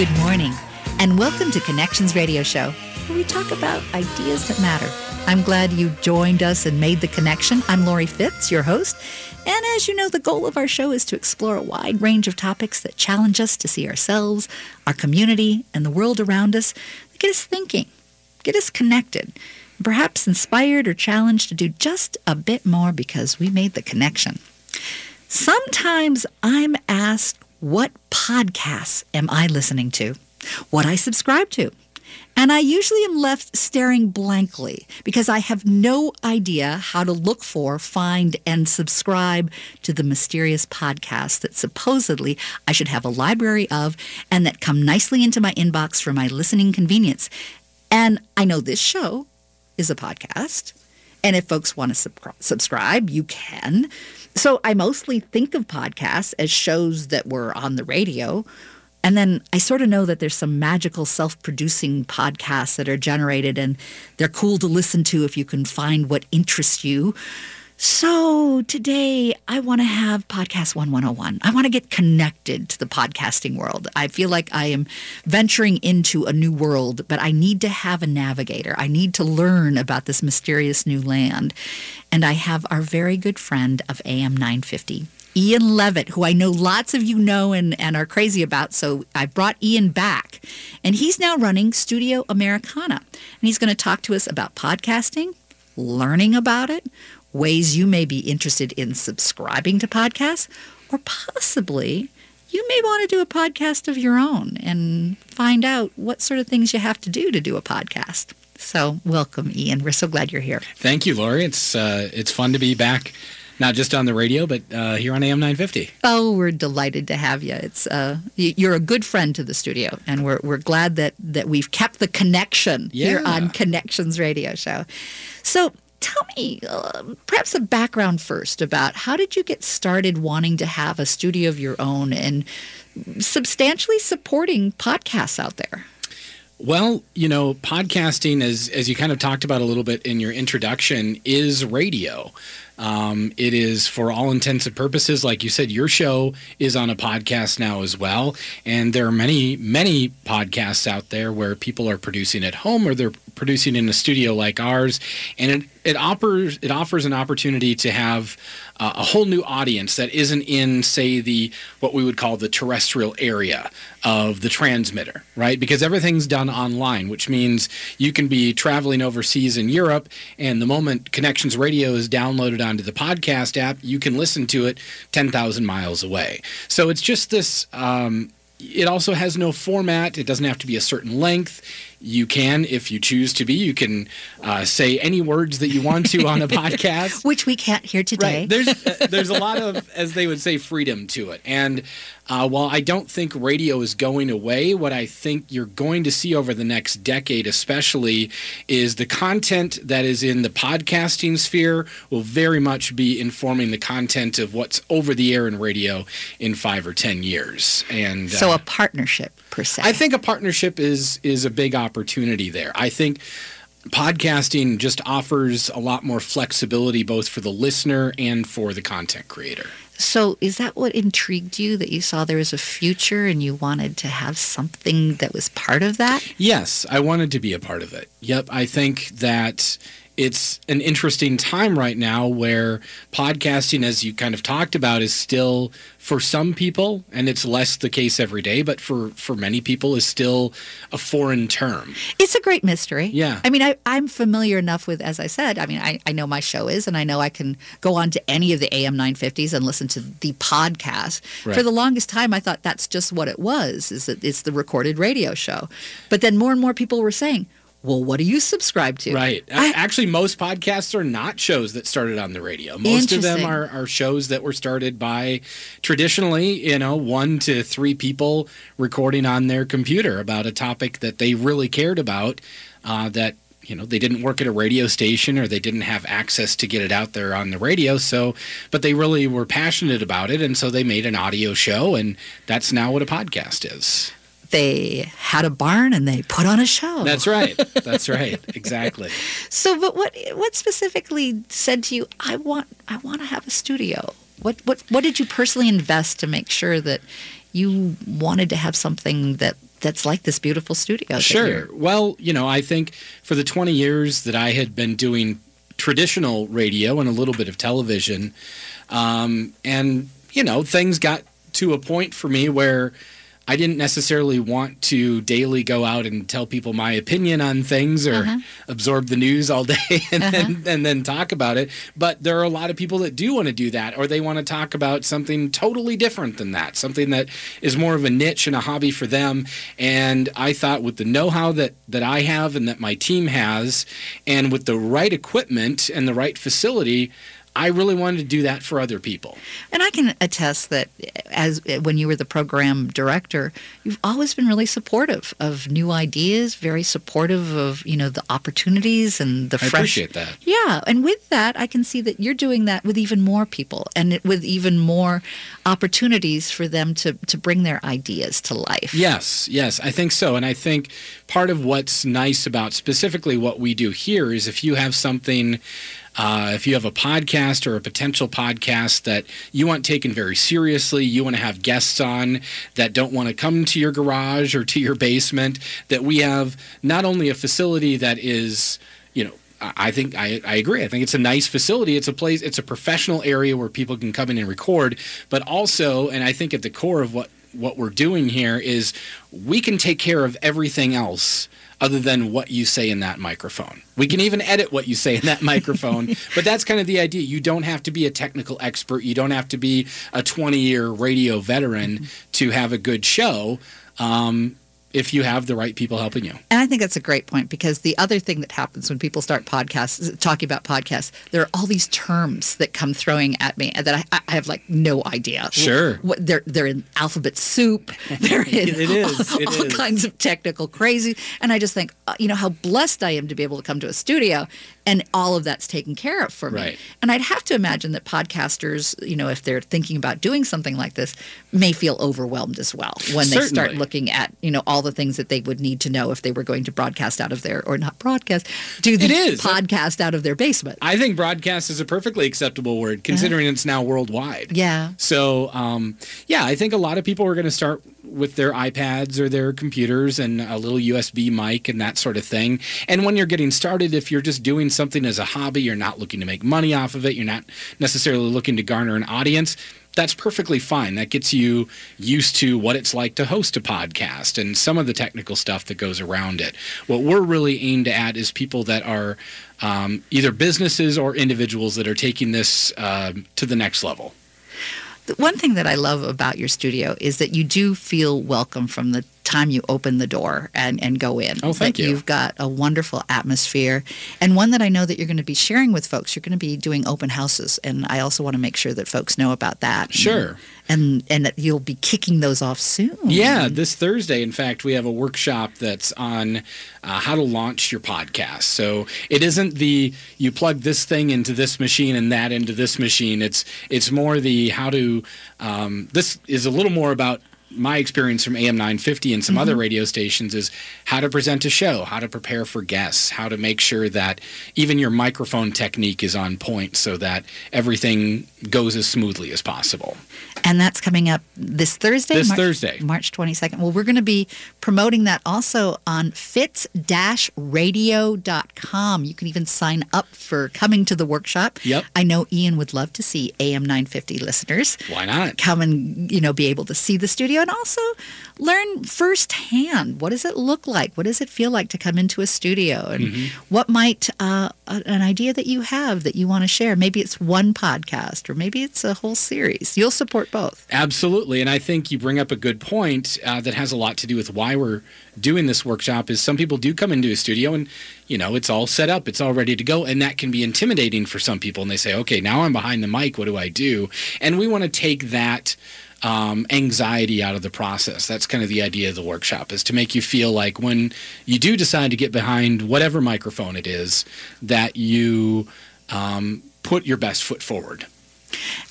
good morning, and welcome to Connections Radio Show, where we talk about ideas that matter. I'm glad you joined us and made the connection. I'm Lori Fitz, your host. And as you know, the goal of our show is to explore a wide range of topics that challenge us to see ourselves, our community, and the world around us, get us thinking, get us connected, and perhaps inspired or challenged to do just a bit more because we made the connection. Sometimes I'm asked what podcasts am I listening to, what I subscribe to. And I usually am left staring blankly because I have no idea how to look for, find, and subscribe to the mysterious podcasts that supposedly I should have a library of and that come nicely into my inbox for my listening convenience. And I know this show is a podcast. And if folks want to sub- subscribe, you can. So I mostly think of podcasts as shows that were on the radio. And then I sort of know that there's some magical self producing podcasts that are generated and they're cool to listen to if you can find what interests you. So today I want to have Podcast 1101. I want to get connected to the podcasting world. I feel like I am venturing into a new world, but I need to have a navigator. I need to learn about this mysterious new land. And I have our very good friend of AM 950, Ian Levitt, who I know lots of you know and, and are crazy about. So I brought Ian back. And he's now running Studio Americana. And he's going to talk to us about podcasting, learning about it, ways you may be interested in subscribing to podcasts, or possibly you may want to do a podcast of your own and find out what sort of things you have to do to do a podcast. So, welcome, Ian. We're so glad you're here. Thank you, Lori. It's uh, it's fun to be back, not just on the radio, but uh, here on AM 950. Oh, we're delighted to have you. It's uh, you're a good friend to the studio, and we're we're glad that that we've kept the connection Yeah. here on Connections Radio Show. So, tell me uh, perhaps a background first about how did you get started wanting to have a studio of your own and substantially supporting podcasts out there Well, you know, podcasting, as as you kind of talked about a little bit in your introduction, is radio. Um, it is, for all intents and purposes, like you said, your show is on a podcast now as well, and there are many, many podcasts out there where people are producing at home or they're producing in a studio like ours, and it it offers it offers an opportunity to have uh, a whole new audience that isn't in, say, the what we would call the terrestrial area of the transmitter, right? Because everything's done online, which means you can be traveling overseas in Europe, and the moment Connections Radio is downloaded onto the podcast app, you can listen to it 10,000 miles away. So it's just this. Um, it also has no format. It doesn't have to be a certain length. You can, if you choose to be, you can uh, say any words that you want to on a podcast. which we can't hear today Right. There's uh, there's a lot of, as they would say, freedom to it. And uh, while I don't think radio is going away, what I think you're going to see over the next decade, especially, is the content that is in the podcasting sphere will very much be informing the content of what's over the air in radio in five or ten years. And so uh, a partnership per se I think a partnership is is a big opportunity there. I think podcasting just offers a lot more flexibility both for the listener and for the content creator. So is that what intrigued you that you saw there was a future and you wanted to have something that was part of that? Yes, I wanted to be a part of it. Yep, I think that it's an interesting time right now where podcasting, as you kind of talked about, is still for some people, and it's less the case every day, but for, for many people is still a foreign term. It's a great mystery. Yeah. I mean, I, I'm familiar enough with, as I said, I mean, I, I know my show is, and I know I can go on to any of the AM 950s and listen to the podcast. Right. For the longest time, I thought that's just what it was, is that it's the recorded radio show. But then more and more people were saying, well, what do you subscribe to? Right. I- Actually, most podcasts are not shows that started on the radio. Most of them are, are shows that were started by traditionally, you know, one to three people recording on their computer about a topic that they really cared about. Uh, that you know they didn't work at a radio station or they didn't have access to get it out there on the radio. So, but they really were passionate about it, and so they made an audio show, and that's now what a podcast is. They had a barn and they put on a show. That's right. That's right. Exactly. So, but what what specifically said to you? I want I want to have a studio. What what what did you personally invest to make sure that you wanted to have something that that's like this beautiful studio. Sure. Well, you know, I think for the 20 years that I had been doing traditional radio and a little bit of television, um, and you know, things got to a point for me where I didn't necessarily want to daily go out and tell people my opinion on things or uh-huh. absorb the news all day and, uh-huh. then, and then talk about it. But there are a lot of people that do want to do that, or they want to talk about something totally different than that, something that is more of a niche and a hobby for them. And I thought with the know how that, that I have and that my team has, and with the right equipment and the right facility, I really wanted to do that for other people. And I can attest that as when you were the program director, you've always been really supportive of new ideas, very supportive of, you know, the opportunities and the fresh. I appreciate that. Yeah, and with that, I can see that you're doing that with even more people and with even more opportunities for them to to bring their ideas to life. Yes, yes, I think so. And I think part of what's nice about specifically what we do here is if you have something uh, if you have a podcast or a potential podcast that you want taken very seriously, you want to have guests on that don't want to come to your garage or to your basement, that we have not only a facility that is, you know, I think I, I agree. I think it's a nice facility. It's a place, it's a professional area where people can come in and record, but also, and I think at the core of what what we're doing here is we can take care of everything else other than what you say in that microphone. We can even edit what you say in that microphone, but that's kind of the idea. You don't have to be a technical expert. You don't have to be a 20 year radio veteran to have a good show. Um, if you have the right people helping you. And I think that's a great point because the other thing that happens when people start podcasts, talking about podcasts, there are all these terms that come throwing at me that I, I have like no idea. Sure. What, they're they're in alphabet soup. They're in it is. all, it all is. kinds of technical crazy. And I just think, uh, you know, how blessed I am to be able to come to a studio and all of that's taken care of for me. Right. And I'd have to imagine that podcasters, you know, if they're thinking about doing something like this, may feel overwhelmed as well when they start looking at, you know, all the things that they would need to know if they were going to broadcast out of their or not broadcast, do the It is. podcast out of their basement. I think broadcast is a perfectly acceptable word considering it's now worldwide. Yeah. So, um, yeah, I think a lot of people are going to start with their iPads or their computers and a little USB mic and that sort of thing. And when you're getting started, if you're just doing something as a hobby, you're not looking to make money off of it, you're not necessarily looking to garner an audience. That's perfectly fine. That gets you used to what it's like to host a podcast and some of the technical stuff that goes around it. What we're really aimed at is people that are um, either businesses or individuals that are taking this uh, to the next level. One thing that I love about your studio is that you do feel welcome from the time you open the door and, and go in. Oh, thank that you. You've got a wonderful atmosphere and one that I know that you're going to be sharing with folks. You're going to be doing open houses, and I also want to make sure that folks know about that. Sure. And and that you'll be kicking those off soon. Yeah, this Thursday, in fact, we have a workshop that's on uh, how to launch your podcast. So it isn't the you plug this thing into this machine and that into this machine. It's it's more the how to. Um, this is a little more about my experience from AM 950 and some other mm-hmm. radio stations is how to present a show, how to prepare for guests, how to make sure that even your microphone technique is on point so that everything goes as smoothly as possible. And that's coming up this Thursday? This March, Thursday. March 22nd. Well, we're going to be promoting that also on fitz-radio.com. You can even sign up for coming to the workshop. Yep. I know Ian would love to see AM 950 listeners Why not? come and, you know, be able to see the studio and also learn firsthand what does it look like? What does it feel like to come into a studio? And Mm-hmm. what might uh, an idea that you have that you want to share? Maybe it's one podcast or maybe it's a whole series. You'll support both. Absolutely, and I think you bring up a good point uh, that has a lot to do with why we're doing this workshop. Is some people do come into a studio and you know it's all set up, it's all ready to go, and that can be intimidating for some people. And they say, "Okay, now I'm behind the mic. What do I do?" And we want to take that um, anxiety out of the process. That's kind of the idea of the workshop is to make you feel like when you do decide to get behind whatever microphone it is, that you um, put your best foot forward.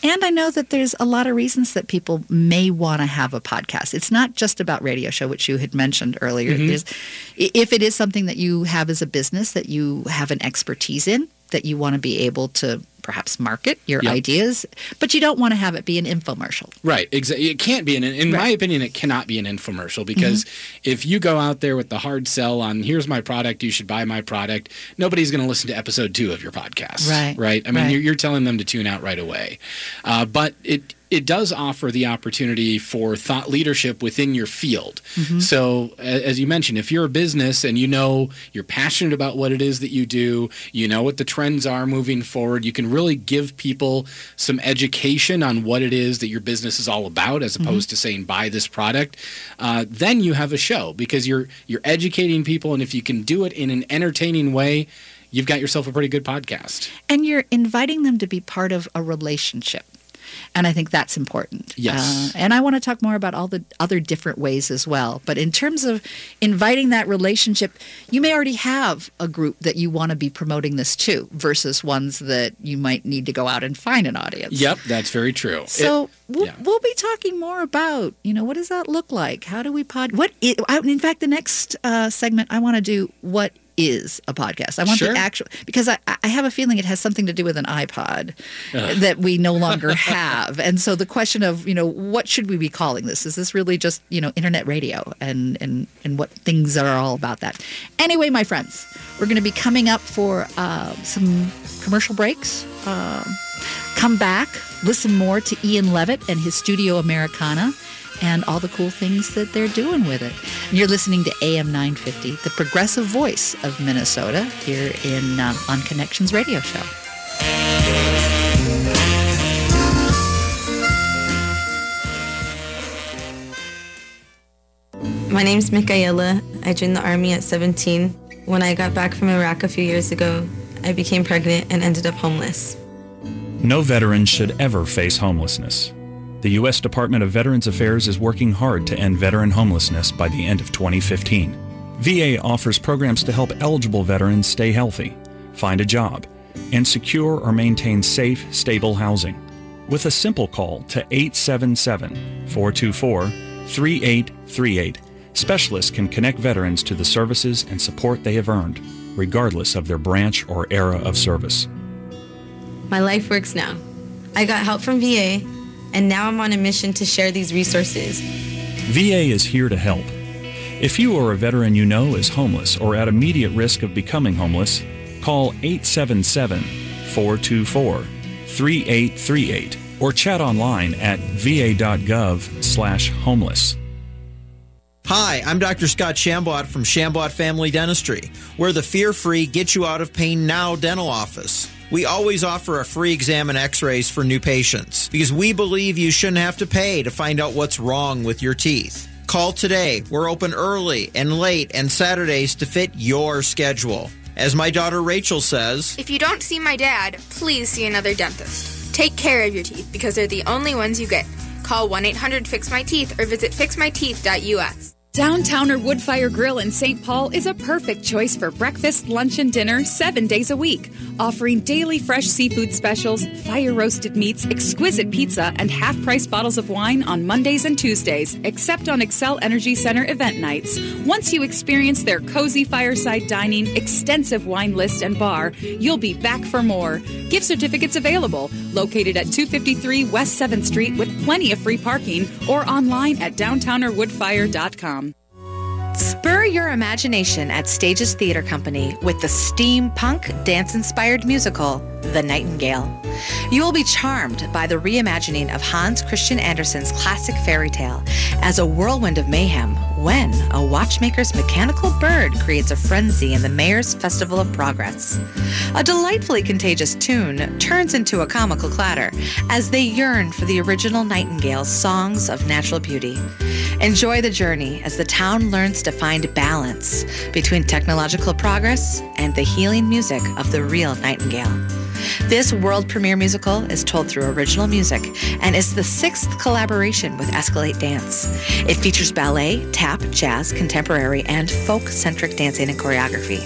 And I know that there's a lot of reasons that people may want to have a podcast. It's not just about radio show, which you had mentioned earlier. I- if it is something that you have as a business that you have an expertise in, that you want to be able to perhaps market your Yep. ideas, but you don't want to have it be an infomercial. Right. Exactly. It can't be an. In my opinion, it cannot be an infomercial because Mm-hmm. if you go out there with the hard sell on "Here's my product, you should buy my product," nobody's going to listen to episode two of your podcast. Right. Right. I mean, Right. You're, you're telling them to tune out right away, uh, but it it does offer the opportunity for thought leadership within your field. Mm-hmm. So, as you mentioned, if you're a business and you know you're passionate about what it is that you do, you know what the trends are moving forward, you can really give people some education on what it is that your business is all about, as opposed to saying buy this product. Uh, then you have a show because you're you're educating people, and if you can do it in an entertaining way. You've got yourself a pretty good podcast. And you're inviting them to be part of a relationship. And I think that's important. Yes. Uh, and I want to talk more about all the other different ways as well. But in terms of inviting that relationship, you may already have a group that you want to be promoting this to versus ones that you might need to go out and find an audience. Yep, that's very true. It- So we'll, yeah. we'll be talking more about, you know, what does that look like? How do we pod? What? i I, in fact, the next uh, segment I want to do what is a podcast. I want Sure. the actual because I, I have a feeling it has something to do with an iPod that we no longer have. And so the question of, you know, what should we be calling this? Is this really just, you know, internet radio and and and what things are all about that? Anyway, my friends, we're going to be coming up for uh, some commercial breaks. Um, come back, listen more to Ian Levitt and his Studio Americana and all the cool things that they're doing with it. And you're listening to AM 950, the progressive voice of Minnesota, here in uh, on Connections Radio Show. My name's Michaela. I joined the Army at 17. When I got back from Iraq a few years ago, I became pregnant and ended up homeless. No veteran should ever face homelessness. The U.S. Department of Veterans Affairs is working hard to end veteran homelessness by the end of 2015. VA offers programs to help eligible veterans stay healthy, find a job, and secure or maintain safe, stable housing. With a simple call to 877-424-3838, specialists can connect veterans to the services and support they have earned, regardless of their branch or era of service. My life works now. I got help from VA, and now I'm on a mission to share these resources. VA is here to help. If you or a veteran you know is homeless or at immediate risk of becoming homeless, call 877-424-3838 or chat online at va.gov/homeless. Hi, I'm Dr. Scott Shambot from Shambot Family Dentistry. We're the fear free, get you out of pain now dental office. We always offer a free exam and x rays for new patients because we believe you shouldn't have to pay to find out what's wrong with your teeth. Call today. We're open early and late and Saturdays to fit your schedule. As my daughter Rachel says, If you don't see my dad, please see another dentist. Take care of your teeth because they're the only ones you get. Call 1 800 Fix My Teeth or visit fixmyteeth.us. Downtowner Woodfire Grill in St. Paul is a perfect choice for breakfast, lunch, and dinner seven days a week, offering daily fresh seafood specials, fire roasted meats, exquisite pizza, and half price bottles of wine on Mondays and Tuesdays, except on Xcel Energy Center event nights. Once you experience their cozy fireside dining, extensive wine list, and bar, you'll be back for more. Gift certificates available, located at 253 West 7th Street with plenty of free parking, or online at downtownerwoodfire.com. Spur your imagination at Stages Theater Company with the steampunk dance-inspired musical, The Nightingale. You will be charmed by the reimagining of Hans Christian Andersen's classic fairy tale as a whirlwind of mayhem when a watchmaker's mechanical bird creates a frenzy in the Mayor's Festival of Progress. A delightfully contagious tune turns into a comical clatter as they yearn for the original Nightingale's songs of natural beauty. Enjoy the journey as the town learns to find balance between technological progress and the healing music of the real Nightingale. This world premiere musical is told through original music and is the sixth collaboration with Escalate Dance. It features ballet, tap, jazz, contemporary, and folk-centric dancing and choreography.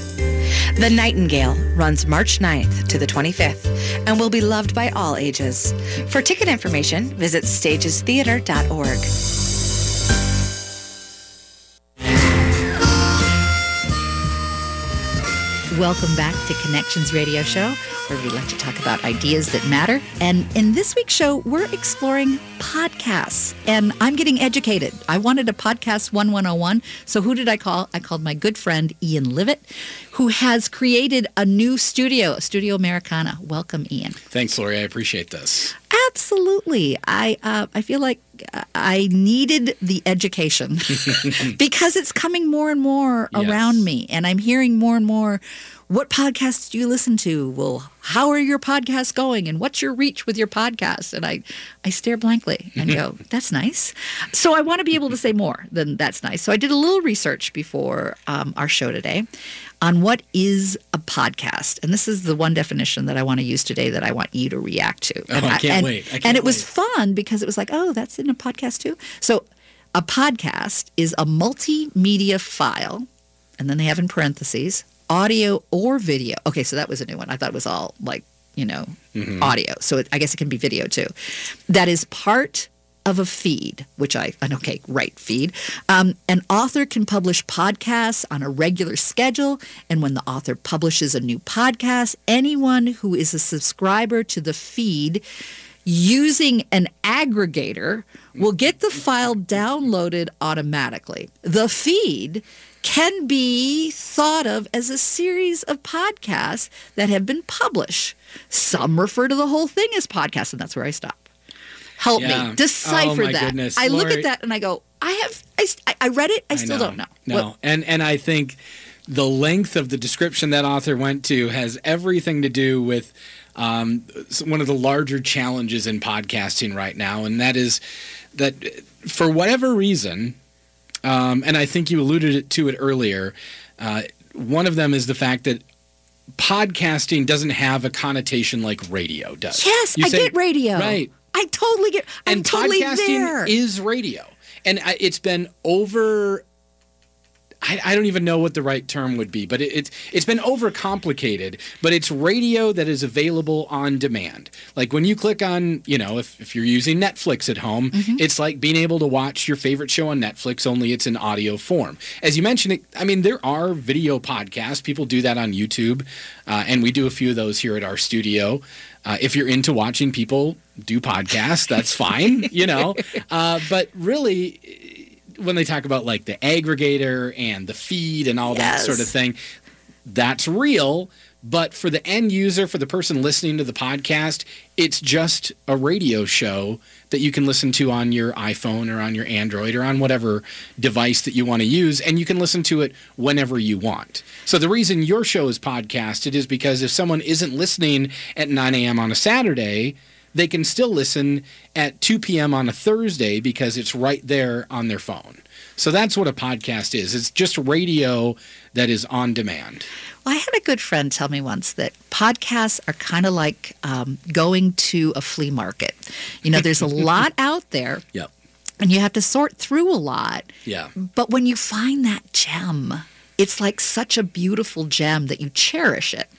The Nightingale runs March 9th to the 25th and will be loved by all ages. For ticket information, visit stagestheater.org. Welcome back to Connections Radio Show. Where we like to talk about ideas that matter. And in this week's show, we're exploring podcasts. And I'm getting educated. I wanted a podcast 1101. So who did I call? I called my good friend Ian Levitt, who has created a new studio, Studio Americana. Welcome, Ian. Thanks, Lori. I appreciate this. Absolutely. I uh, I feel like I needed the education because it's coming more and more Yes. around me, and I'm hearing more and more. What podcasts do you listen to? Well, how are your podcasts going, and what's your reach with your podcast? And I, I stare blankly and go, "That's nice." So I want to be able to say more than "That's nice." So I did a little research before um, our show today on what is a podcast, and this is the one definition that I want to use today that I want you to react to. Oh, and I can't and- wait. I and can't it was fun because it was like, oh, that's in a podcast too. So a podcast is a multimedia file, and then they have in parentheses audio or video. Okay, so that was a new one. I thought it was all like, you know, Mm-hmm. audio. So it, I guess it can be video too. That is part of a feed, which I, okay, right, feed. Um, an author can publish podcasts on a regular schedule. And when the author publishes a new podcast, anyone who is a subscriber to the feed using an aggregator will get the file downloaded automatically. The feed can be thought of as a series of podcasts that have been published. Some refer to the whole thing as podcasts, and that's where I stop. Help Yeah. me decipher Oh, that. goodness. I look at that and I go, I have, I, I read it, I still don't know. No, What- and and I think the length of the description that author went to has everything to do with um, one of the larger challenges in podcasting right now, and that is that for whatever reason, um, and I think you alluded to it earlier. Uh, one of them is the fact that podcasting doesn't have a connotation like radio does. yes, You I say- get radio. Right I totally get. I'm and totally podcasting there. is radio and I, it's been over I, I don't even know what the right term would be but it, it's it's been overcomplicated but it's radio that is available on demand like when you click on you know if, if you're using netflix at home Mm-hmm. it's like being able to watch your favorite show on netflix only it's in audio form as you mentioned it, i mean there are video podcasts people do that on youtube uh, and we do a few of those here at our studio uh, if you're into watching people do podcasts, that's fine, you know. Uh, but really, when they talk about like the aggregator and the feed and all that sort of thing, that's real. But for the end user, for the person listening to the podcast, it's just a radio show that you can listen to on your iPhone or on your Android or on whatever device that you want to use, and you can listen to it whenever you want. So the reason your show is podcasted is because if someone isn't listening at 9 a.m. on a Saturday, they can still listen at 2 p.m. on a Thursday because it's right there on their phone. So that's what a podcast is. It's just radio that is on demand. Well, I had a good friend tell me once that podcasts are kind of like um, going to a flea market. You know, there's a lot out there, Yep. and you have to sort through a lot. Yeah. But when you find that gem, it's like such a beautiful gem that you cherish it.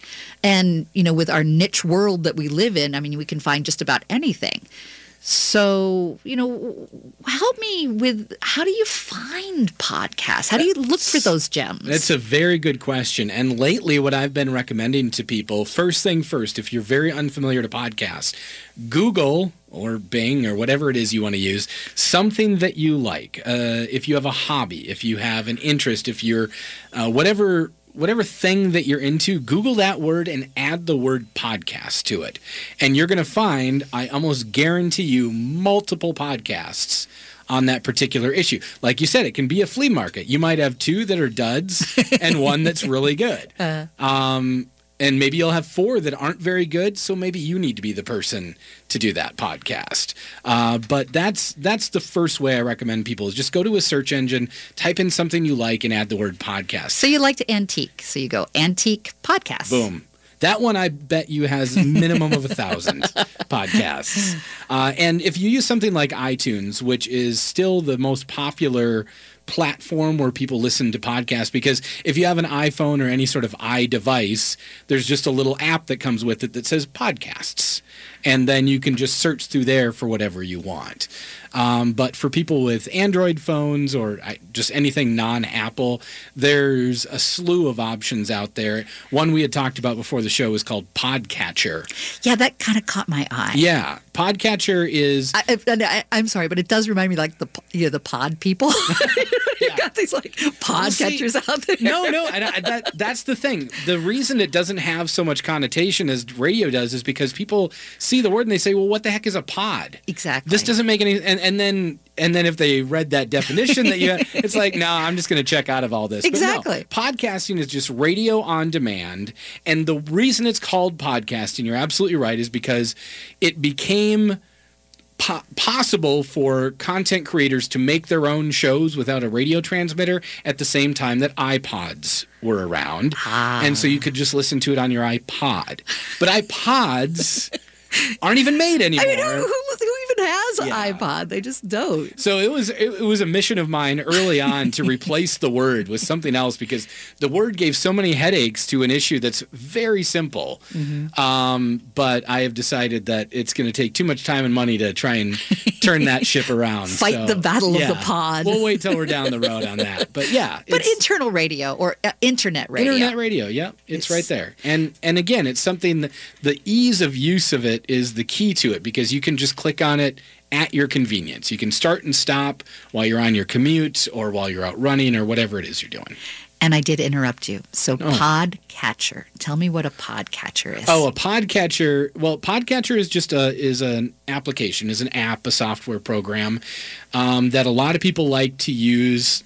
And, you know, with our niche world that we live in, I mean, we can find just about anything. So, you know, help me with how do you find podcasts? How do you look for those gems? That's a very good question. And lately, what I've been recommending to people first thing first, if you're very unfamiliar to podcasts, Google or Bing or whatever it is you want to use, something that you like. Uh, if you have a hobby, if you have an interest, if you're uh, whatever. Whatever thing that you're into, Google that word and add the word podcast to it. And you're going to find, I almost guarantee you, multiple podcasts on that particular issue. Like you said, it can be a flea market. You might have two that are duds and one that's really good. Um, and maybe you'll have four that aren't very good. So maybe you need to be the person to do that podcast. Uh, but that's that's the first way I recommend people is just go to a search engine, type in something you like, and add the word podcast. So you like to antique. So you go antique podcast. Boom. That one I bet you has minimum of a thousand podcasts. Uh, and if you use something like iTunes, which is still the most popular platform where people listen to podcasts because if you have an iPhone or any sort of iDevice, there's just a little app that comes with it that says podcasts. And then you can just search through there for whatever you want. Um, but for people with Android phones or just anything non-Apple, there's a slew of options out there. One we had talked about before the show is called Podcatcher. Yeah, that kind of caught my eye. Yeah, Podcatcher is. I, am sorry, but it does remind me like the you know the pod people. you yeah. got these like podcatchers out there. No, no, and I, that, that's the thing. The reason it doesn't have so much connotation as radio does is because people see the word and they say, "Well, what the heck is a pod?" Exactly. This doesn't make any. And, and then and then if they read that definition that you have, it's like no i'm just going to check out of all this. Exactly no, podcasting is just radio on demand. And the reason it's called podcasting you're absolutely right is because it became po- possible for content creators to make their own shows without a radio transmitter at the same time that ipods were around. Ah. and so you could just listen to it on your ipod. But ipods aren't even made anymore. I mean, who, who even has an yeah. iPod? They just don't. So it was it, it, was a mission of mine early on to replace the word with something else because the word gave so many headaches to an issue that's very simple. Mm-hmm. Um, but I have decided that it's going to take too much time and money to try and turn that ship around. Fight so, the battle yeah. of the pod. We'll wait till we're down the road on that. But yeah, but internal radio or uh, internet radio. Internet radio, yeah, it's, it's, right there. And and again, it's something that the ease of use of it is the key to it because you can just click on it at your convenience. You can start and stop while you're on your commute or while you're out running or whatever it is you're doing. And I did interrupt you. So oh. podcatcher. Tell me what a podcatcher is. Oh, a podcatcher. Well, podcatcher is just a is an application, is an app, a software program um, that a lot of people like to use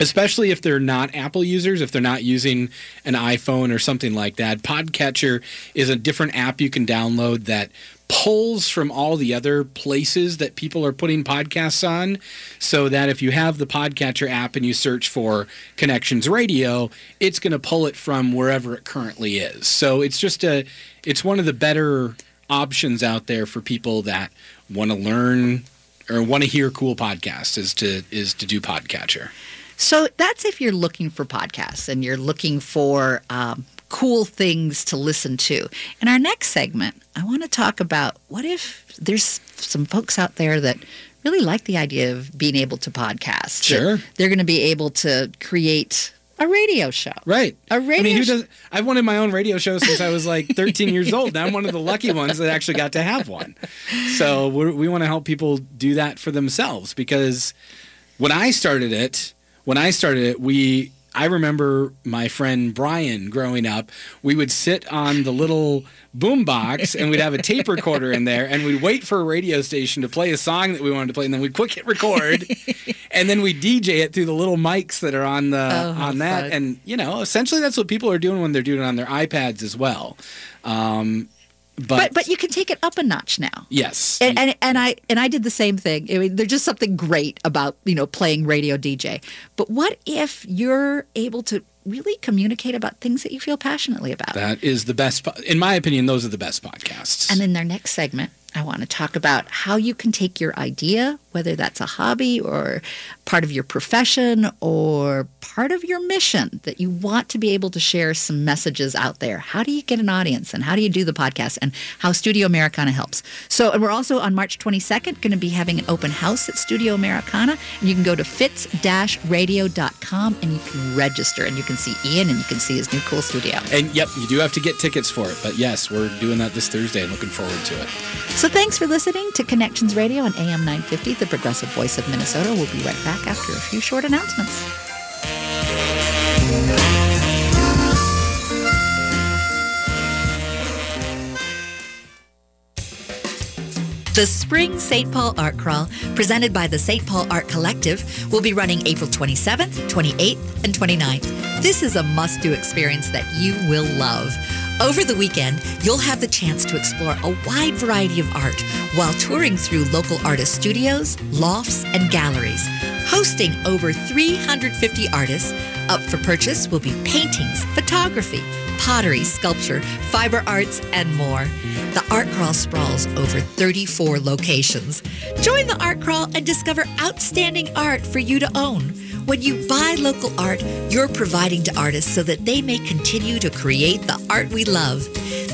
especially if they're not Apple users, if they're not using an iPhone or something like that. Podcatcher is a different app you can download that pulls from all the other places that people are putting podcasts on so that if you have the podcatcher app and you search for connections radio it's going to pull it from wherever it currently is. So it's just a it's one of the better options out there for people that want to learn or want to hear cool podcasts is to is to do podcatcher. So that's if you're looking for podcasts and you're looking for um, cool things to listen to. In our next segment, I want to talk about what if there's some folks out there that really like the idea of being able to podcast. Sure. They're going to be able to create a radio show. Right. A radio I mean, who does I've wanted my own radio show since I was like 13 years old. Now I'm one of the lucky ones that actually got to have one. So we want to help people do that for themselves because when I started it, when I started it, we I remember my friend Brian growing up. We would sit on the little boom box and we'd have a tape recorder in there and we'd wait for a radio station to play a song that we wanted to play and then we'd quick hit record and then we DJ it through the little mics that are on the oh, on that fun. and you know essentially that's what people are doing when they're doing it on their iPads as well. Um, but, but, but you can take it up a notch now. Yes, and, and and I and I did the same thing. I mean, there's just something great about you know playing radio DJ. But what if you're able to really communicate about things that you feel passionately about? That is the best. In my opinion, those are the best podcasts. And in their next segment, I want to talk about how you can take your idea, whether that's a hobby or part of your profession or part of your mission that you want to be able to share some messages out there. How do you get an audience and how do you do the podcast and how Studio Americana helps? So, and we're also on March 22nd going to be having an open house at Studio Americana and you can go to fitz-radio.com and you can register and you can see Ian and you can see his new cool studio. And yep, you do have to get tickets for it, but yes, we're doing that this Thursday and looking forward to it. So thanks for listening to Connections Radio on AM 950, the progressive voice of Minnesota. We'll be right back after a few short announcements. The Spring St. Paul Art Crawl, presented by the St. Paul Art Collective, will be running April 27th, 28th, and 29th. This is a must do experience that you will love. Over the weekend, you'll have the chance to explore a wide variety of art while touring through local artist studios, lofts, and galleries. Hosting over 350 artists, up for purchase will be paintings, photography, pottery, sculpture, fiber arts, and more. The Art Crawl sprawls over 34 locations. Join the Art Crawl and discover outstanding art for you to own. When you buy local art, you're providing to artists so that they may continue to create the art we love.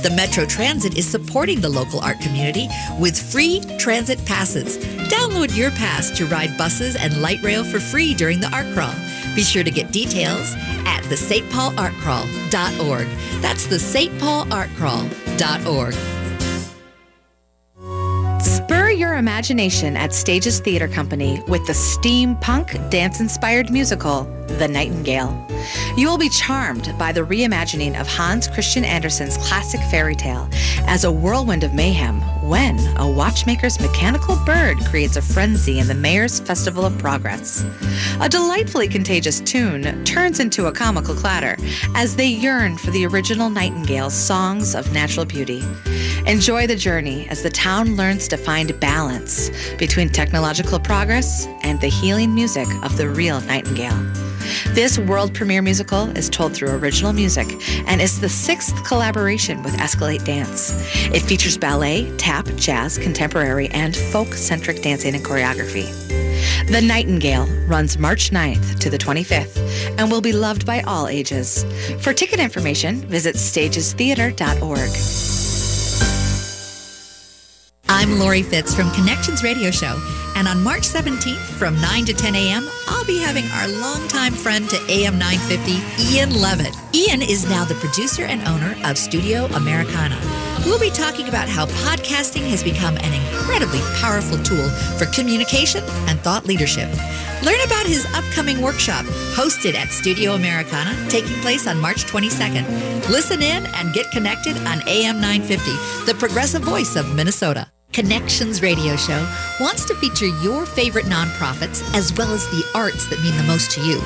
The Metro Transit is supporting the local art community with free transit passes. Download your pass to ride buses and light rail for free during the art crawl. Be sure to get details at the St. Paul Art Crawl.org. That's the St. Paul Art Crawl.org. Your imagination at Stages Theater Company with the steampunk dance-inspired musical, The Nightingale. You will be charmed by the reimagining of Hans Christian Andersen's classic fairy tale as a whirlwind of mayhem when a watchmaker's mechanical bird creates a frenzy in the Mayor's Festival of Progress. A delightfully contagious tune turns into a comical clatter as they yearn for the original Nightingale's songs of natural beauty. Enjoy the journey as the town learns to find balance between technological progress and the healing music of the real Nightingale. This world premiere musical is told through original music and is the sixth collaboration with Escalate Dance. It features ballet, tap, jazz, contemporary, and folk-centric dancing and choreography. The Nightingale runs March 9th to the 25th and will be loved by all ages. For ticket information, visit stagestheater.org. I'm Lori Fitz from Connections Radio Show, and on March 17th from 9 to 10 a.m., I'll be having our longtime friend to AM 950, Ian Levitt. Ian is now the producer and owner of Studio Americana. We'll be talking about how podcasting has become an incredibly powerful tool for communication and thought leadership. Learn about his upcoming workshop, hosted at Studio Americana, taking place on March 22nd. Listen in and get connected on AM 950, the progressive voice of Minnesota. Connections Radio Show wants to feature your favorite nonprofits as well as the arts that mean the most to you.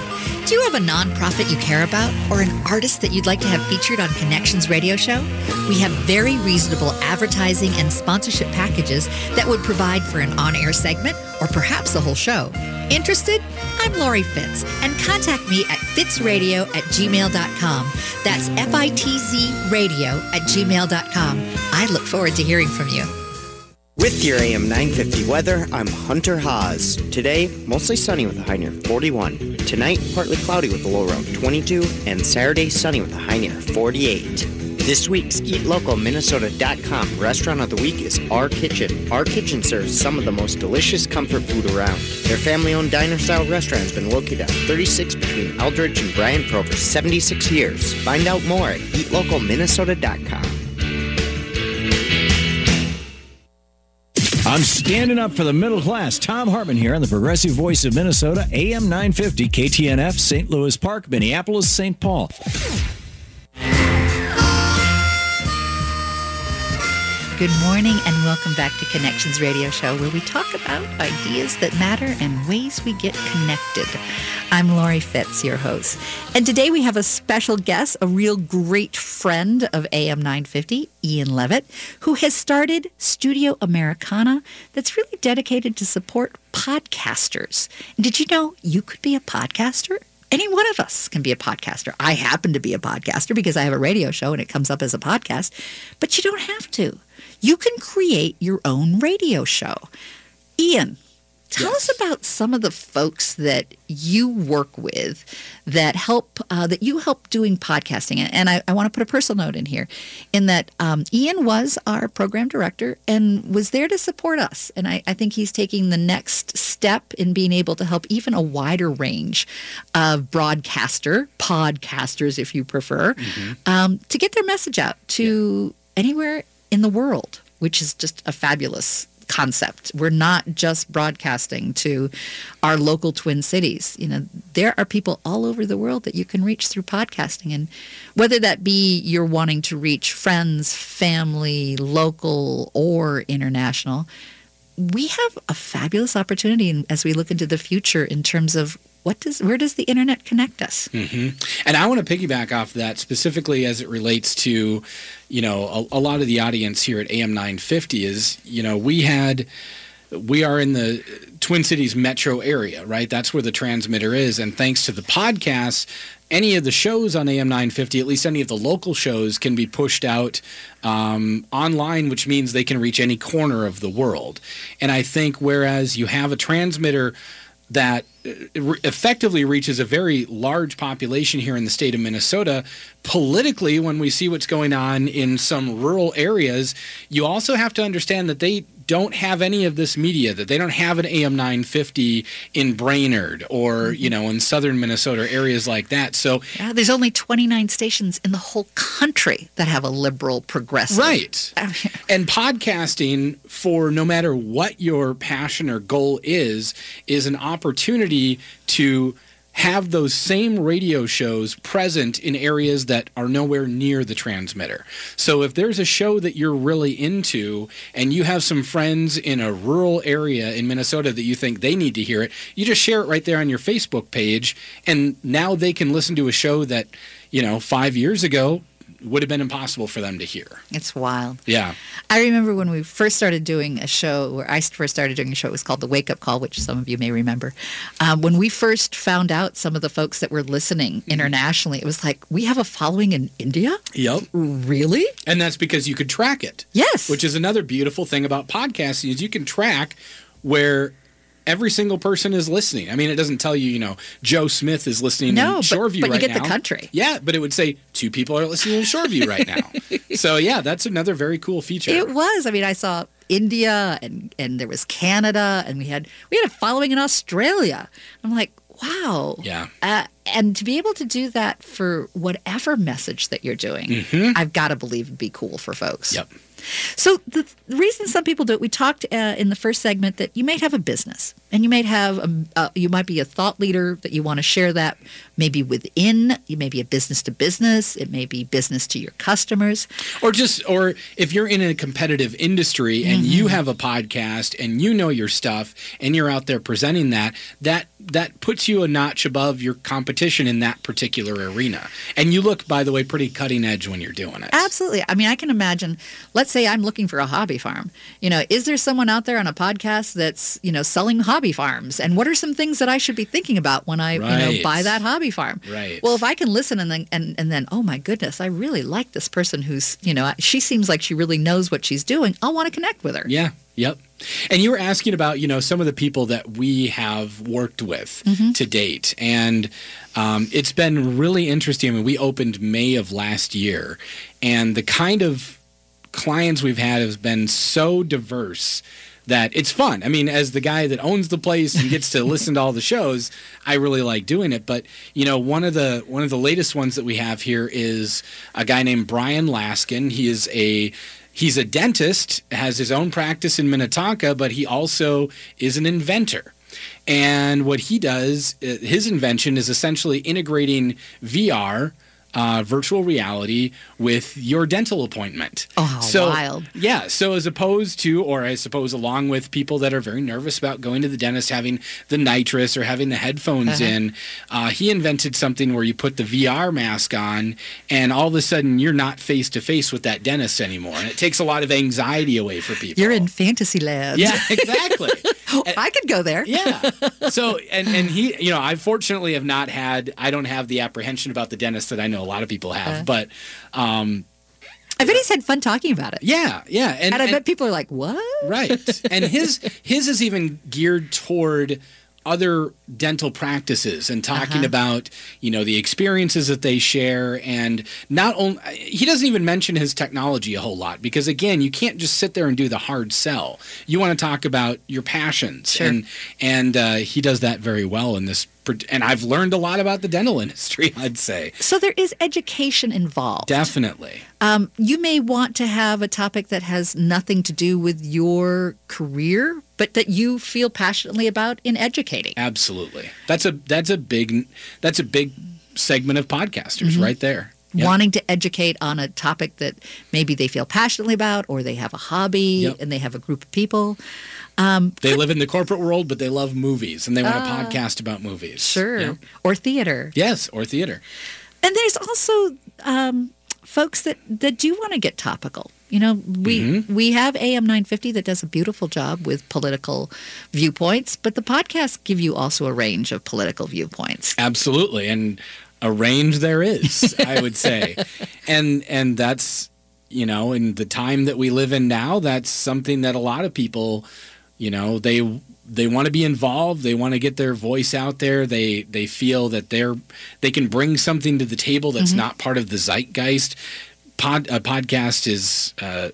Do you have a nonprofit you care about or an artist that you'd like to have featured on Connections Radio Show? We have very reasonable advertising and sponsorship packages that would provide for an on-air segment or perhaps a whole show. Interested? I'm Lori Fitz and contact me at fitzradio at gmail.com. That's F-I-T-Z radio at gmail.com. I look forward to hearing from you. With your AM 950 weather, I'm Hunter Haas. Today, mostly sunny with a high near 41. Tonight, partly cloudy with a low around 22. And Saturday, sunny with a high near 48. This week's EatLocalMinnesota.com restaurant of the week is Our Kitchen. Our Kitchen serves some of the most delicious comfort food around. Their family-owned diner-style restaurant has been located at 36 between Eldridge and Bryant for over 76 years. Find out more at EatLocalMinnesota.com. I'm standing up for the middle class. Thom Hartmann here on the Progressive Voice of Minnesota, AM 950, KTNF, St. Louis Park, Minneapolis, St. Paul. Good morning and welcome back to Connections Radio Show, where we talk about ideas that matter and ways we get connected. I'm Lori Fitz, your host. And today we have a special guest, a real great friend of AM 950, Ian Levitt, who has started Studio Americana that's really dedicated to support podcasters. Did you know you could be a podcaster? Any one of us can be a podcaster. I happen to be a podcaster because I have a radio show and it comes up as a podcast, but you don't have to. You can create your own radio show. Ian, tell yes. us about some of the folks that you work with that help uh, that you help doing podcasting. And I, I want to put a personal note in here, in that um, Ian was our program director and was there to support us. And I, I think he's taking the next step in being able to help even a wider range of broadcaster podcasters, if you prefer, mm-hmm. um, to get their message out to yeah. anywhere in the world, which is just a fabulous concept. We're not just broadcasting to our local twin cities. You know, there are people all over the world that you can reach through podcasting and whether that be you're wanting to reach friends, family, local or international, we have a fabulous opportunity as we look into the future in terms of what does where does the internet connect us? Mm-hmm. And I want to piggyback off that specifically as it relates to, you know, a, a lot of the audience here at AM 950 is, you know, we had we are in the Twin Cities metro area, right? That's where the transmitter is. And thanks to the podcast, any of the shows on AM 950, at least any of the local shows, can be pushed out um, online, which means they can reach any corner of the world. And I think whereas you have a transmitter that uh, effectively reaches a very large population here in the state of Minnesota. Politically, when we see what's going on in some rural areas, you also have to understand that they don't have any of this media, that they don't have an AM 950 in Brainerd or, mm-hmm. you know, in southern Minnesota, areas like that. So yeah, there's only 29 stations in the whole country that have a liberal progressive. Right. and podcasting for no matter what your passion or goal is, is an opportunity to have those same radio shows present in areas that are nowhere near the transmitter. So if there's a show that you're really into and you have some friends in a rural area in Minnesota that you think they need to hear it, you just share it right there on your Facebook page and now they can listen to a show that, you know, 5 years ago would have been impossible for them to hear. It's wild. Yeah. I remember when we first started doing a show, where I first started doing a show, it was called The Wake Up Call, which some of you may remember. Um, when we first found out some of the folks that were listening mm-hmm. internationally, it was like, we have a following in India? Yep. Really? And that's because you could track it. Yes. Which is another beautiful thing about podcasting is you can track where every single person is listening. I mean, it doesn't tell you, you know, Joe Smith is listening no, in Shoreview but, but right you get now. the country. Yeah, but it would say two people are listening in Shoreview right now. so yeah, that's another very cool feature. It was. I mean, I saw India and and there was Canada and we had we had a following in Australia. I'm like, wow. Yeah. Uh, and to be able to do that for whatever message that you're doing, mm-hmm. I've got to believe it would be cool for folks. Yep. So the, the, reason some people do it, we talked uh, in the first segment that you might have a business and you might have a, uh, you might be a thought leader that you want to share that maybe within you may be a business to business it may be business to your customers. Or just or if you're in a competitive industry and mm-hmm. you have a podcast and you know your stuff and you're out there presenting that that that puts you a notch above your competition in that particular arena. And you look by the way pretty cutting edge when you're doing it. Absolutely. I mean i can imagine let's say i'm looking for a hobby farm you know is there someone out there on a podcast that's you know selling hobby farms and what are some things that i should be thinking about when i right. you know buy that hobby farm. Right. Well, if I can listen and then and, and then oh my goodness, I really like this person who's you know she seems like she really knows what she's doing. I'll want to connect with her. Yeah. Yep. And you were asking about, you know, some of the people that we have worked with mm-hmm. to date. And um, it's been really interesting. I mean, we opened May of last year, and the kind of clients we've had has been so diverse that it's fun. I mean, as the guy that owns the place and gets to listen to all the shows, I really like doing it. But you know, one of the one of the latest ones that we have here is a guy named Brian Laskin. He is a he's a dentist, has his own practice in Minnetonka, but he also is an inventor. And what he does, uh, his invention is essentially integrating VR uh, virtual reality with your dental appointment. Oh, so, wild. Yeah. So as opposed to, or I suppose along with people that are very nervous about going to the dentist, having the nitrous or having the headphones uh-huh. in, uh, he invented something where you put the VR mask on and all of a sudden you're not face to face with that dentist anymore. And it takes a lot of anxiety away for people. You're in fantasy land. Yeah, exactly. I could go there. Yeah. So, and, and he, you know, I fortunately have not had, I don't have the apprehension about the dentist that I know a lot of people have, uh, but um, I bet he's had fun talking about it. Yeah, yeah, and, and I and, bet people are like, "What?" Right, and his his is even geared toward other dental practices and talking uh-huh. about you know the experiences that they share and not only he doesn't even mention his technology a whole lot because again you can't just sit there and do the hard sell you want to talk about your passions sure. and and uh, he does that very well in this and I've learned a lot about the dental industry, I'd say. So there is education involved. Definitely. Um, you may want to have a topic that has nothing to do with your career, but that you feel passionately about in educating. Absolutely. That's a that's a big that's a big segment of podcasters mm-hmm. right there. Yep. Wanting to educate on a topic that maybe they feel passionately about, or they have a hobby yep. and they have a group of people. Um, they live in the corporate world, but they love movies and they want uh, to podcast about movies. Sure. Or theater. Yes, or theater. And there's also um, folks that, that do want to get topical. You know, we mm-hmm. we have AM 950 that does a beautiful job with political viewpoints, but the podcasts give you also a range of political viewpoints. Absolutely, and a range there is, I would say, and and that's you know, in the time that we live in now, that's something that a lot of people you know, they they want to be involved. They want to get their voice out there. They they feel that they're they can bring something to the table that's Mhm. not part of the zeitgeist. Pod, a podcast is uh,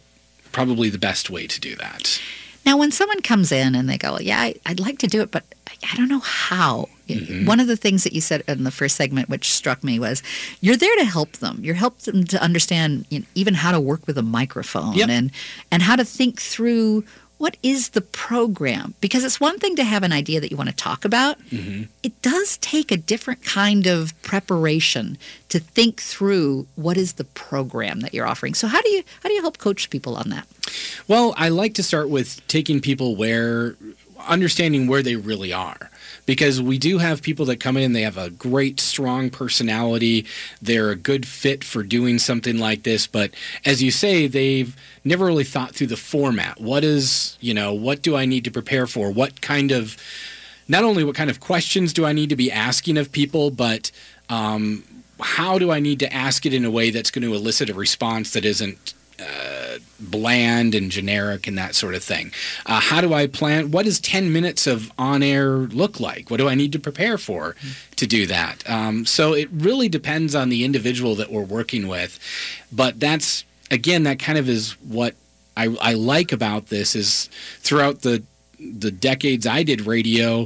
probably the best way to do that. Now, when someone comes in and they go, "Yeah, I, I'd like to do it, but I- I don't know how." Mm-hmm. One of the things that you said in the first segment, which struck me, was you're there to help them. You're help them to understand you know, even how to work with a microphone Yep. and and how to think through what is the program. Because it's one thing to have an idea that you want to talk about. Mm-hmm. It does take a different kind of preparation to think through what is the program that you're offering. So how do you how do you help coach people on that? Well, I like to start with taking people where, understanding where they really are. Because we do have people that come in, they have a great, strong personality. They're a good fit for doing something like this. But as you say, they've never really thought through the format. What is, you know, what do I need to prepare for? What kind of, not only what kind of questions do I need to be asking of people, but um, how do I need to ask it in a way that's going to elicit a response that isn't uh, bland and generic and that sort of thing. Uh, how do I plan? What does 10 minutes of on air look like? What do I need to prepare for to do that? Um, so it really depends on the individual that we're working with. But that's, again, that kind of is what I, I like about this is throughout the, the decades I did radio,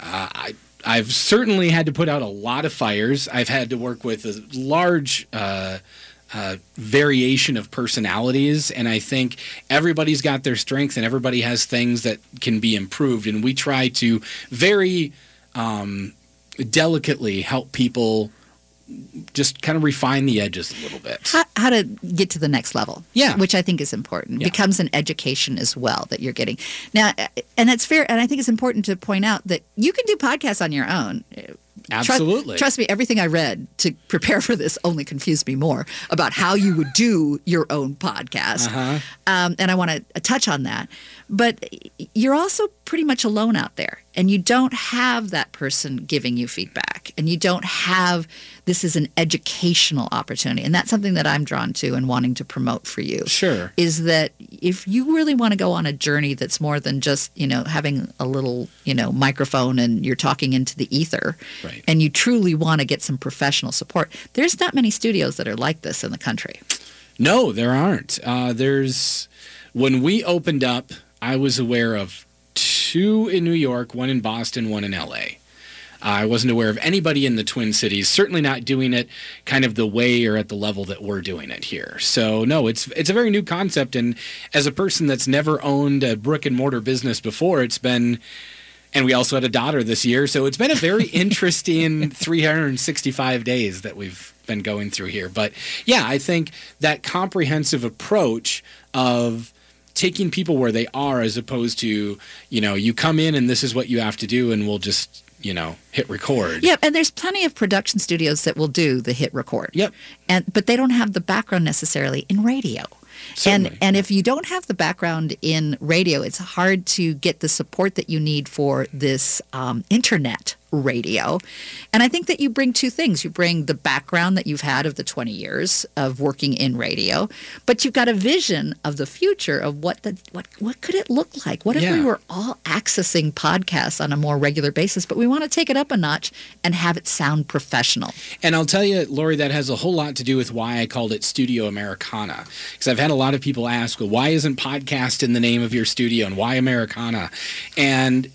uh, I, I've certainly had to put out a lot of fires. I've had to work with a large uh, variation of personalities, and I think everybody's got their strengths and everybody has things that can be improved. And we try to very um, delicately help people just kind of refine the edges a little bit. how, how to get to the next level. Yeah. Which I think is important. Yeah. Becomes an education as well that you're getting. Now, and it's fair, and I think it's important to point out that you can do podcasts on your own. Absolutely. Trust me, everything I read to prepare for this only confused me more about how you would do your own podcast. Uh-huh. Um, and I want to touch on that. But you're also pretty much alone out there, and you don't have that person giving you feedback, and you don't have this is an educational opportunity. And that's something that I'm drawn to and wanting to promote for you. Sure. Is that if you really want to go on a journey that's more than just, you know, having a little, you know, microphone and you're talking into the ether, Right. and you truly want to get some professional support, there's not many studios that are like this in the country. No, there aren't. Uh, there's when we opened up, I was aware of two in New York, one in Boston, one in LA. I wasn't aware of anybody in the Twin Cities. Certainly not doing it kind of the way or at the level that we're doing it here. So no, it's it's a very new concept. And as a person that's never owned a brick and mortar business before, it's been. And we also had a daughter this year, so it's been a very interesting 365 days that we've been going through here. But yeah, I think that comprehensive approach of taking people where they are as opposed to, you know, you come in and this is what you have to do and we'll just, you know, hit record. Yeah, and there's plenty of production studios that will do the hit record. Yep. And but they don't have the background necessarily in radio. Certainly. And and if you don't have the background in radio, it's hard to get the support that you need for this um, internet radio. And I think that you bring two things. You bring the background that you've had of the 20 years of working in radio, but you've got a vision of the future of what the what what could it look like? What if we were all accessing podcasts on a more regular basis, but we want to take it up a notch and have it sound professional. And I'll tell you, Lori, that has a whole lot to do with why I called it Studio Americana. Because I've had a lot of people ask, well, why isn't podcast in the name of your studio and why Americana? And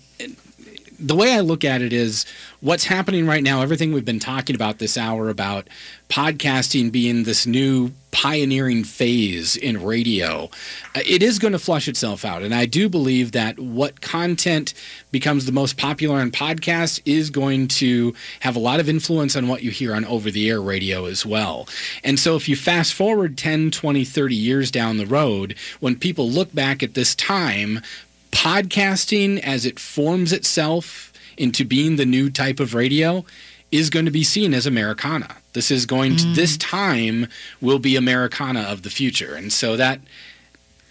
the way I look at it is what's happening right now, everything we've been talking about this hour about podcasting being this new pioneering phase in radio, uh, it is going to flush itself out. And I do believe that what content becomes the most popular on podcasts is going to have a lot of influence on what you hear on over the air radio as well. And so if you fast forward 10, 20, 30 years down the road, when people look back at this time, podcasting as it forms itself into being the new type of radio is going to be seen as Americana. This is going to, mm. this time will be Americana of the future. And so that,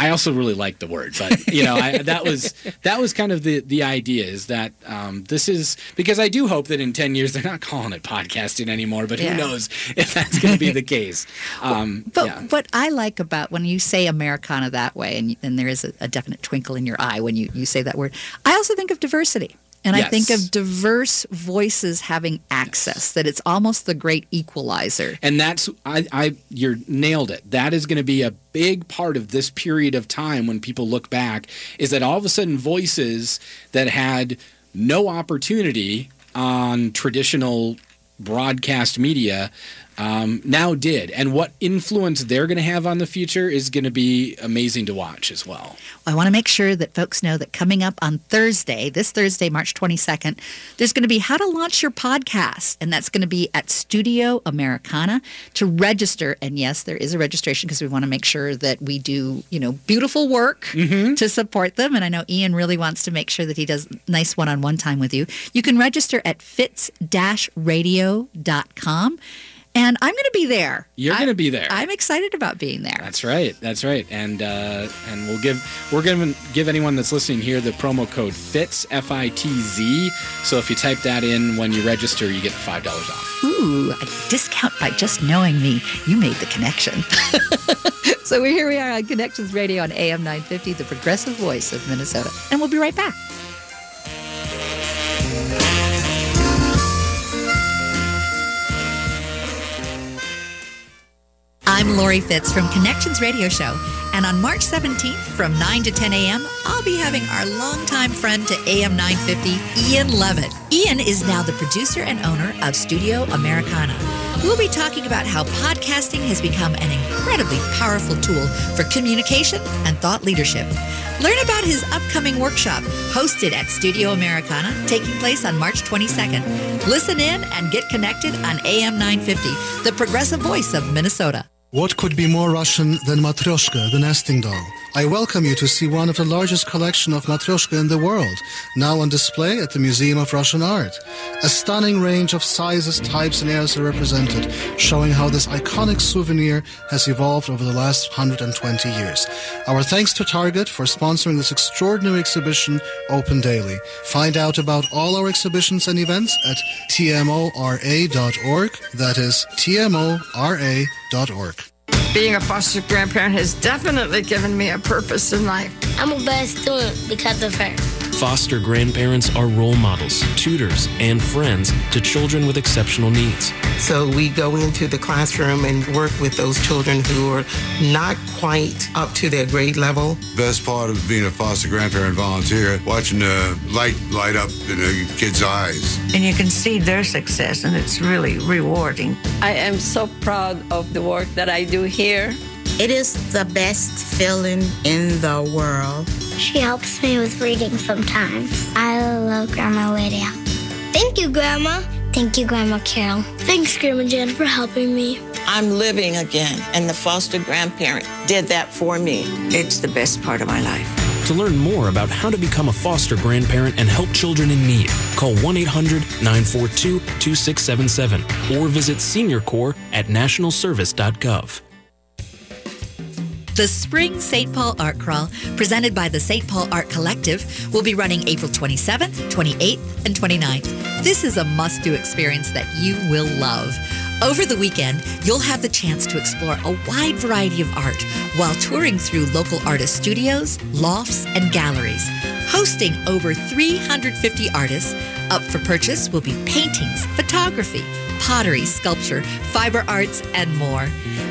I also really like the word, but you know, I, that was that was kind of the the idea is that um, this is because I do hope that in ten years they're not calling it podcasting anymore, but Yeah. who knows if that's going to be the case. Um, But yeah. what I like about when you say Americana that way, and, and there is a, a definite twinkle in your eye when you, you say that word, I also think of diversity. And I think of diverse voices having access, that it's almost the great equalizer. And that's I, I you're nailed it. That is going to be a big part of this period of time when people look back is that all of a sudden voices that had no opportunity on traditional broadcast media um, now did. And what influence they're going to have on the future is going to be amazing to watch as well. I want to make sure that folks know that coming up on Thursday, this Thursday, March 22nd, there's going to be how to launch your podcast. And that's going to be at Studio Americana to register. And yes, there is a registration because we want to make sure that we do, you know, beautiful work to support them. And I know Ian really wants to make sure that he does nice one-on-one time with you. You can register at fitz-radio.com. And I'm going to be there. You're going to be there. I'm excited about being there. That's right. That's right. And uh, and we'll give we're going to give anyone that's listening here the promo code FITZ F I T Z. So if you type that in when you register, you get five dollars off. Ooh, a discount by just knowing me. You made the connection. so we're here we are on Connections Radio on AM 950, the progressive voice of Minnesota. And we'll be right back. I'm Lori Fitz from Connections Radio Show. And on March 17th from 9 to 10 a.m., I'll be having our longtime friend to AM 950, Ian Levitt. Ian is now the producer and owner of Studio Americana. We'll be talking about how podcasting has become an incredibly powerful tool for communication and thought leadership. Learn about his upcoming workshop hosted at Studio Americana, taking place on March 22nd. Listen in and get connected on AM 950, the progressive voice of Minnesota. What could be more Russian than Matryoshka, the nesting doll? I welcome you to see one of the largest collection of Matryoshka in the world, now on display at the Museum of Russian Art. A stunning range of sizes, types, and eras are represented, showing how this iconic souvenir has evolved over the last 120 years. Our thanks to Target for sponsoring this extraordinary exhibition open daily. Find out about all our exhibitions and events at tmora.org. That is tmora.org. Being a foster grandparent has definitely given me a purpose in life. I'm a bad student because of her. Foster grandparents are role models, tutors, and friends to children with exceptional needs. So we go into the classroom and work with those children who are not quite up to their grade level. Best part of being a foster grandparent volunteer, watching the light light up in the kids' eyes. And you can see their success, and it's really rewarding. I am so proud of the work that I do here. It is the best feeling in the world. She helps me with reading sometimes. I love Grandma Lydia. Thank you, Grandma. Thank you, Grandma Carol. Thanks, Grandma Jan, for helping me. I'm living again, and the foster grandparent did that for me. It's the best part of my life. To learn more about how to become a foster grandparent and help children in need, call 1 800 942 2677 or visit SeniorCorps at nationalservice.gov. The Spring St. Paul Art Crawl, presented by the St. Paul Art Collective, will be running April 27th, 28th, and 29th. This is a must do experience that you will love. Over the weekend, you'll have the chance to explore a wide variety of art while touring through local artist studios, lofts, and galleries. Hosting over 350 artists, up for purchase will be paintings, photography, pottery, sculpture, fiber arts, and more.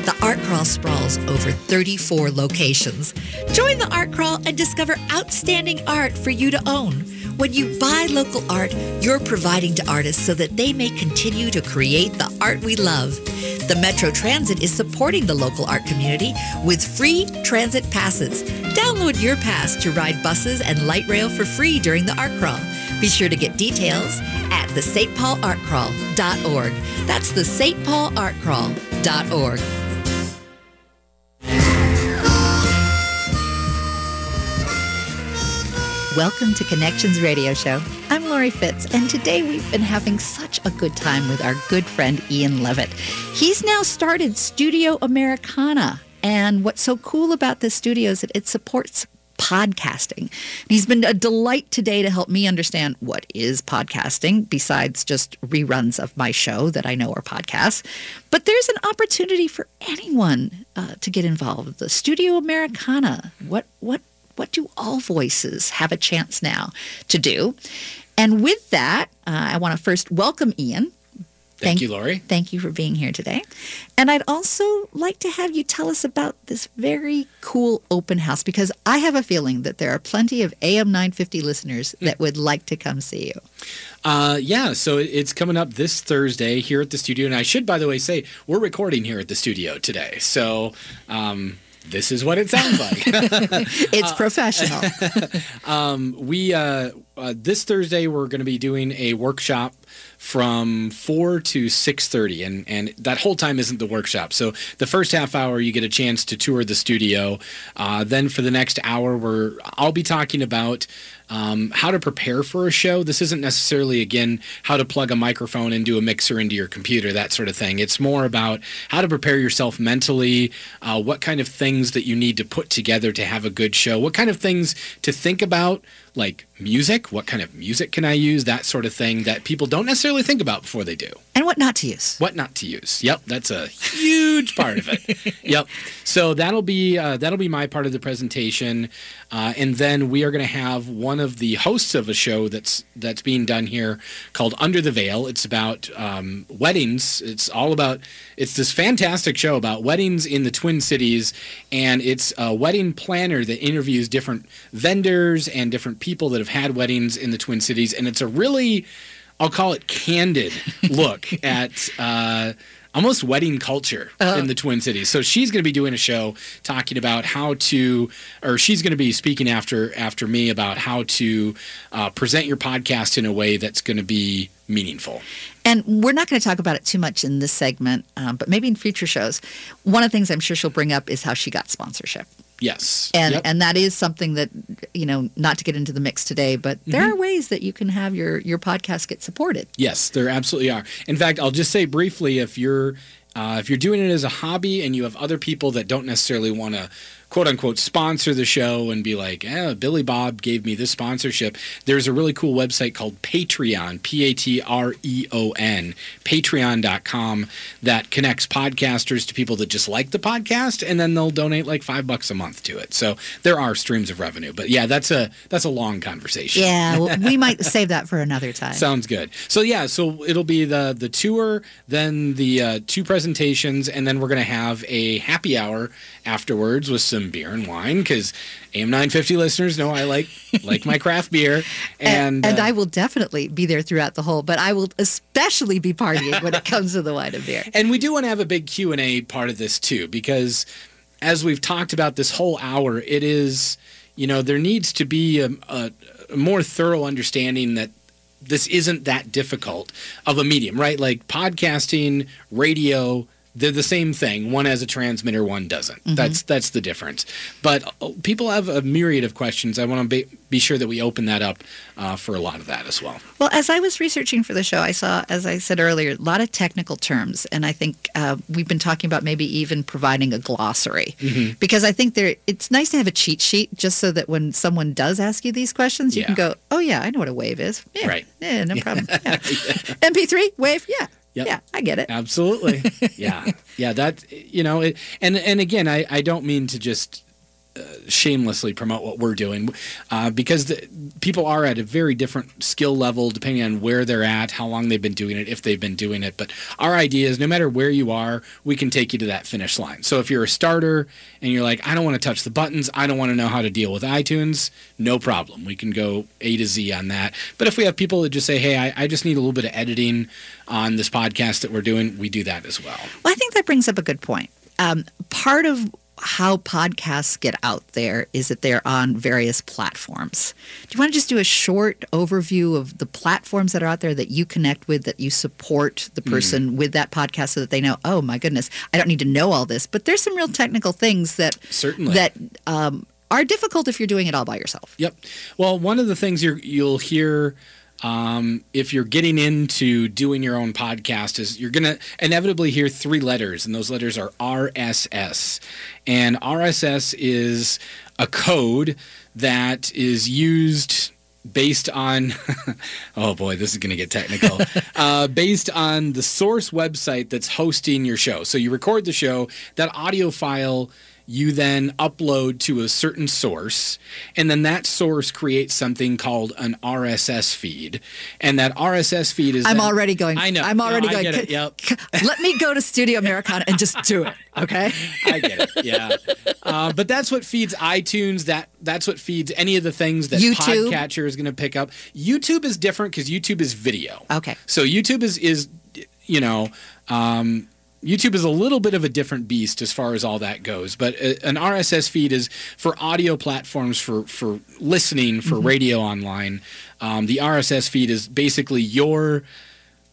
The Art Crawl sprawls over 34 locations. Join the Art Crawl and discover outstanding art for you to own. When you buy local art, you're providing to artists so that they may continue to create the art we love. The Metro Transit is supporting the local art community with free transit passes. Download your pass to ride buses and light rail for free during the Art Crawl. Be sure to get details at the St. Paul Art Crawl.org. That's the St. Paul Art Crawl.org. Welcome to Connections Radio Show. I'm Lori Fitz, and today we've been having such a good time with our good friend Ian Levitt. He's now started Studio Americana. And what's so cool about this studio is that it supports podcasting. He's been a delight today to help me understand what is podcasting besides just reruns of my show that I know are podcasts. But there's an opportunity for anyone uh, to get involved. The Studio Americana. What what what do all voices have a chance now to do? And with that, uh, I want to first welcome Ian. Thank, you, Lori. Thank you for being here today. And I'd also like to have you tell us about this very cool open house because I have a feeling that there are plenty of AM 950 listeners that would like to come see you. Uh, yeah, so it's coming up this Thursday here at the studio. And I should, by the way, say we're recording here at the studio today. So um, this is what it sounds like. it's professional. um, we uh, uh, this Thursday we're going to be doing a workshop from four to six thirty, and and that whole time isn't the workshop. So the first half hour you get a chance to tour the studio. Uh, then for the next hour, we're I'll be talking about. Um, how to prepare for a show. This isn't necessarily, again, how to plug a microphone into a mixer into your computer, that sort of thing. It's more about how to prepare yourself mentally, uh, what kind of things that you need to put together to have a good show, what kind of things to think about, like music, what kind of music can I use, that sort of thing that people don't necessarily think about before they do. And what not to use. What not to use. Yep, that's a huge part of it. yep. So that'll be uh, that'll be my part of the presentation, uh, and then we are going to have one of the hosts of a show that's that's being done here called Under the Veil. It's about um, weddings. It's all about. It's this fantastic show about weddings in the Twin Cities, and it's a wedding planner that interviews different vendors and different people that have had weddings in the Twin Cities, and it's a really I'll call it candid look at uh, almost wedding culture in the Twin Cities. So she's going to be doing a show talking about how to, or she's going to be speaking after after me about how to uh, present your podcast in a way that's going to be meaningful. And we're not going to talk about it too much in this segment, um, but maybe in future shows. One of the things I'm sure she'll bring up is how she got sponsorship. Yes. And Yep. and that is something that you know, not to get into the mix today, but there Mhm. are ways that you can have your your podcast get supported. Yes, there absolutely are. In fact, I'll just say briefly if you're uh, if you're doing it as a hobby and you have other people that don't necessarily want to quote unquote sponsor the show and be like, eh, Billy Bob gave me this sponsorship. There's a really cool website called Patreon, P A T R E O N, patreon.com, that connects podcasters to people that just like the podcast and then they'll donate like five bucks a month to it. So there are streams of revenue. But yeah, that's a that's a long conversation. Yeah, well, we might save that for another time. Sounds good. So yeah, so it'll be the the tour, then the uh, two presentations, and then we're gonna have a happy hour afterwards with some beer and wine because AM 950 listeners know I like like my craft beer, and, and uh, I will definitely be there throughout the whole, but I will especially be partying when it comes to the wine and beer. And we do want to have a big Q and A part of this too, because as we've talked about this whole hour, it is you know there needs to be a, a, a more thorough understanding that this isn't that difficult of a medium, right? Like podcasting, radio. They're the same thing. One has a transmitter, one doesn't. Mhm. That's that's the difference. But uh, people have a myriad of questions. I want to be, be sure that we open that up uh, for a lot of that as well. Well, as I was researching for the show, I saw, as I said earlier, a lot of technical terms, and I think uh, we've been talking about maybe even providing a glossary Mhm. because I think there it's nice to have a cheat sheet just so that when someone does ask you these questions, you can go, "Oh yeah, I know what a wave is. Yeah, Right. Yeah, no problem. Yeah. MP3 wave. Yeah, Yep. yeah, I get it. Absolutely. yeah. Yeah. That, you know, it, and, and again, I, I don't mean to just shamelessly promote what we're doing uh, because the, people are at a very different skill level depending on where they're at, how long they've been doing it, if they've been doing it. But our idea is no matter where you are, we can take you to that finish line. So if you're a starter and you're like, I don't want to touch the buttons, I don't want to know how to deal with iTunes, no problem. We can go A to Z on that. But if we have people that just say, hey, I, I just need a little bit of editing on this podcast that we're doing, we do that as well. Well, I think that brings up a good point. Um, part of how podcasts get out there is that they're on various platforms. Do you want to just do a short overview of the platforms that are out there that you connect with, that you support the person with that podcast so that they know, oh my goodness, I don't need to know all this, but there's some real technical things that Certainly. that um, are difficult if you're doing it all by yourself. Yep. Well, one of the things you're, you'll hear um, if you're getting into doing your own podcast, is you're going to inevitably hear three letters, and those letters are RSS. And RSS is a code that is used based on oh boy this is going to get technical uh, based on the source website that's hosting your show so you record the show that audio file you then upload to a certain source and then that source creates something called an rss feed and that rss feed is I'm then- already going. i know I'm already No, I going. get it. Yep. Let me go to Studio Americana and just do it. Okay. I get it. Yeah, uh, but that's what feeds iTunes. That that's what feeds any of the things that YouTube. Podcatcher is going to pick up. YouTube is different because YouTube is video. Okay. So YouTube is is you know. Um, YouTube is a little bit of a different beast as far as all that goes, but uh, an RSS feed is for audio platforms for for listening for Mhm. radio online. Um, the RSS feed is basically your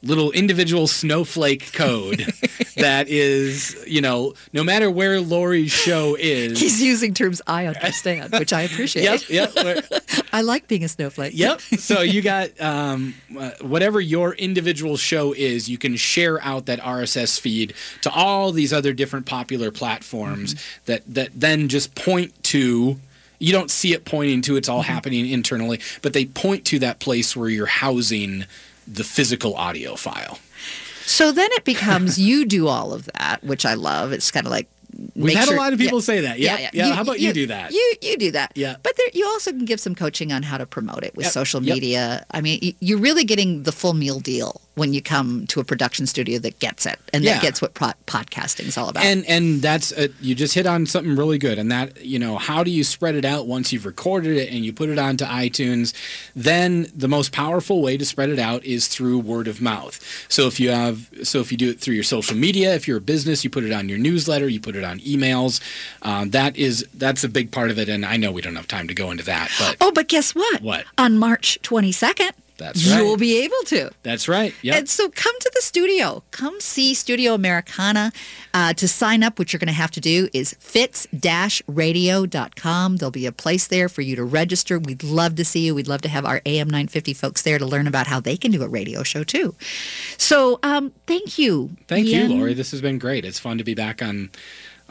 little individual snowflake code that is, you know, no matter where Lori's show is. He's using terms I understand, which I appreciate. Yep, yep. I like being a snowflake. Yep. So you got um, uh, whatever your individual show is, you can share out that RSS feed to all these other different popular platforms that that then just point to. You don't see it pointing to it's all happening internally, but they point to that place where you're housing the physical audio file. So then it becomes you do all of that, which I love. It's kind of like We've had sure- a lot of people yeah. say that. Yep. Yeah. How about you do that? You you do that. Yeah. But there, you also can give some coaching on how to promote it with Yep. social Yep. media. I mean, you're really getting the full meal deal when you come to a production studio that gets it and Yeah. that gets what pro- podcasting is all about. And and that's a, you just hit on something really good, and that you know how do you spread it out once you've recorded it and you put it onto iTunes? Then the most powerful way to spread it out is through word of mouth. So if you have so if you do it through your social media, if you're a business, you put it on your newsletter, you put it on emails. Um, that is that's a big part of it, and I know we don't have time to go into that, but oh, but guess what? What? On March 22nd, That's right. you'll be able to. that's right. Yep. And so come to the studio. Come see Studio Americana. Uh, to sign up, what you're going to have to do is fitz-radio.com. There'll be a place there for you to register. We'd love to see you. We'd love to have our AM 950 folks there to learn about how they can do a radio show too. So um, thank you. Thank Ian. you, Lori. This has been great. It's fun to be back on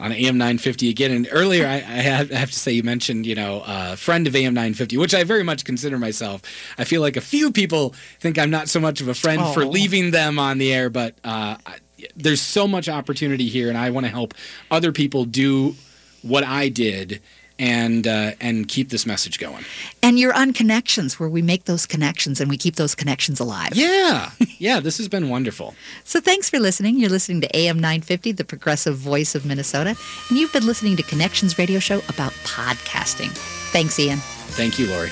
on AM 950 again. And earlier, I, I have I have to say, you mentioned, you know, a friend of AM 950, which I very much consider myself. I feel like a few people think I'm not so much of a friend for Oh. leaving them on the air, but uh, I- there's so much opportunity here, and I want to help other people do what I did and uh, and keep this message going. And you're on Connections, where we make those connections and we keep those connections alive. Yeah, yeah, this has been wonderful. So thanks for listening. You're listening to AM 950, the progressive voice of Minnesota, and you've been listening to Connections Radio Show about podcasting. Thanks, Ian. Thank you, Lori.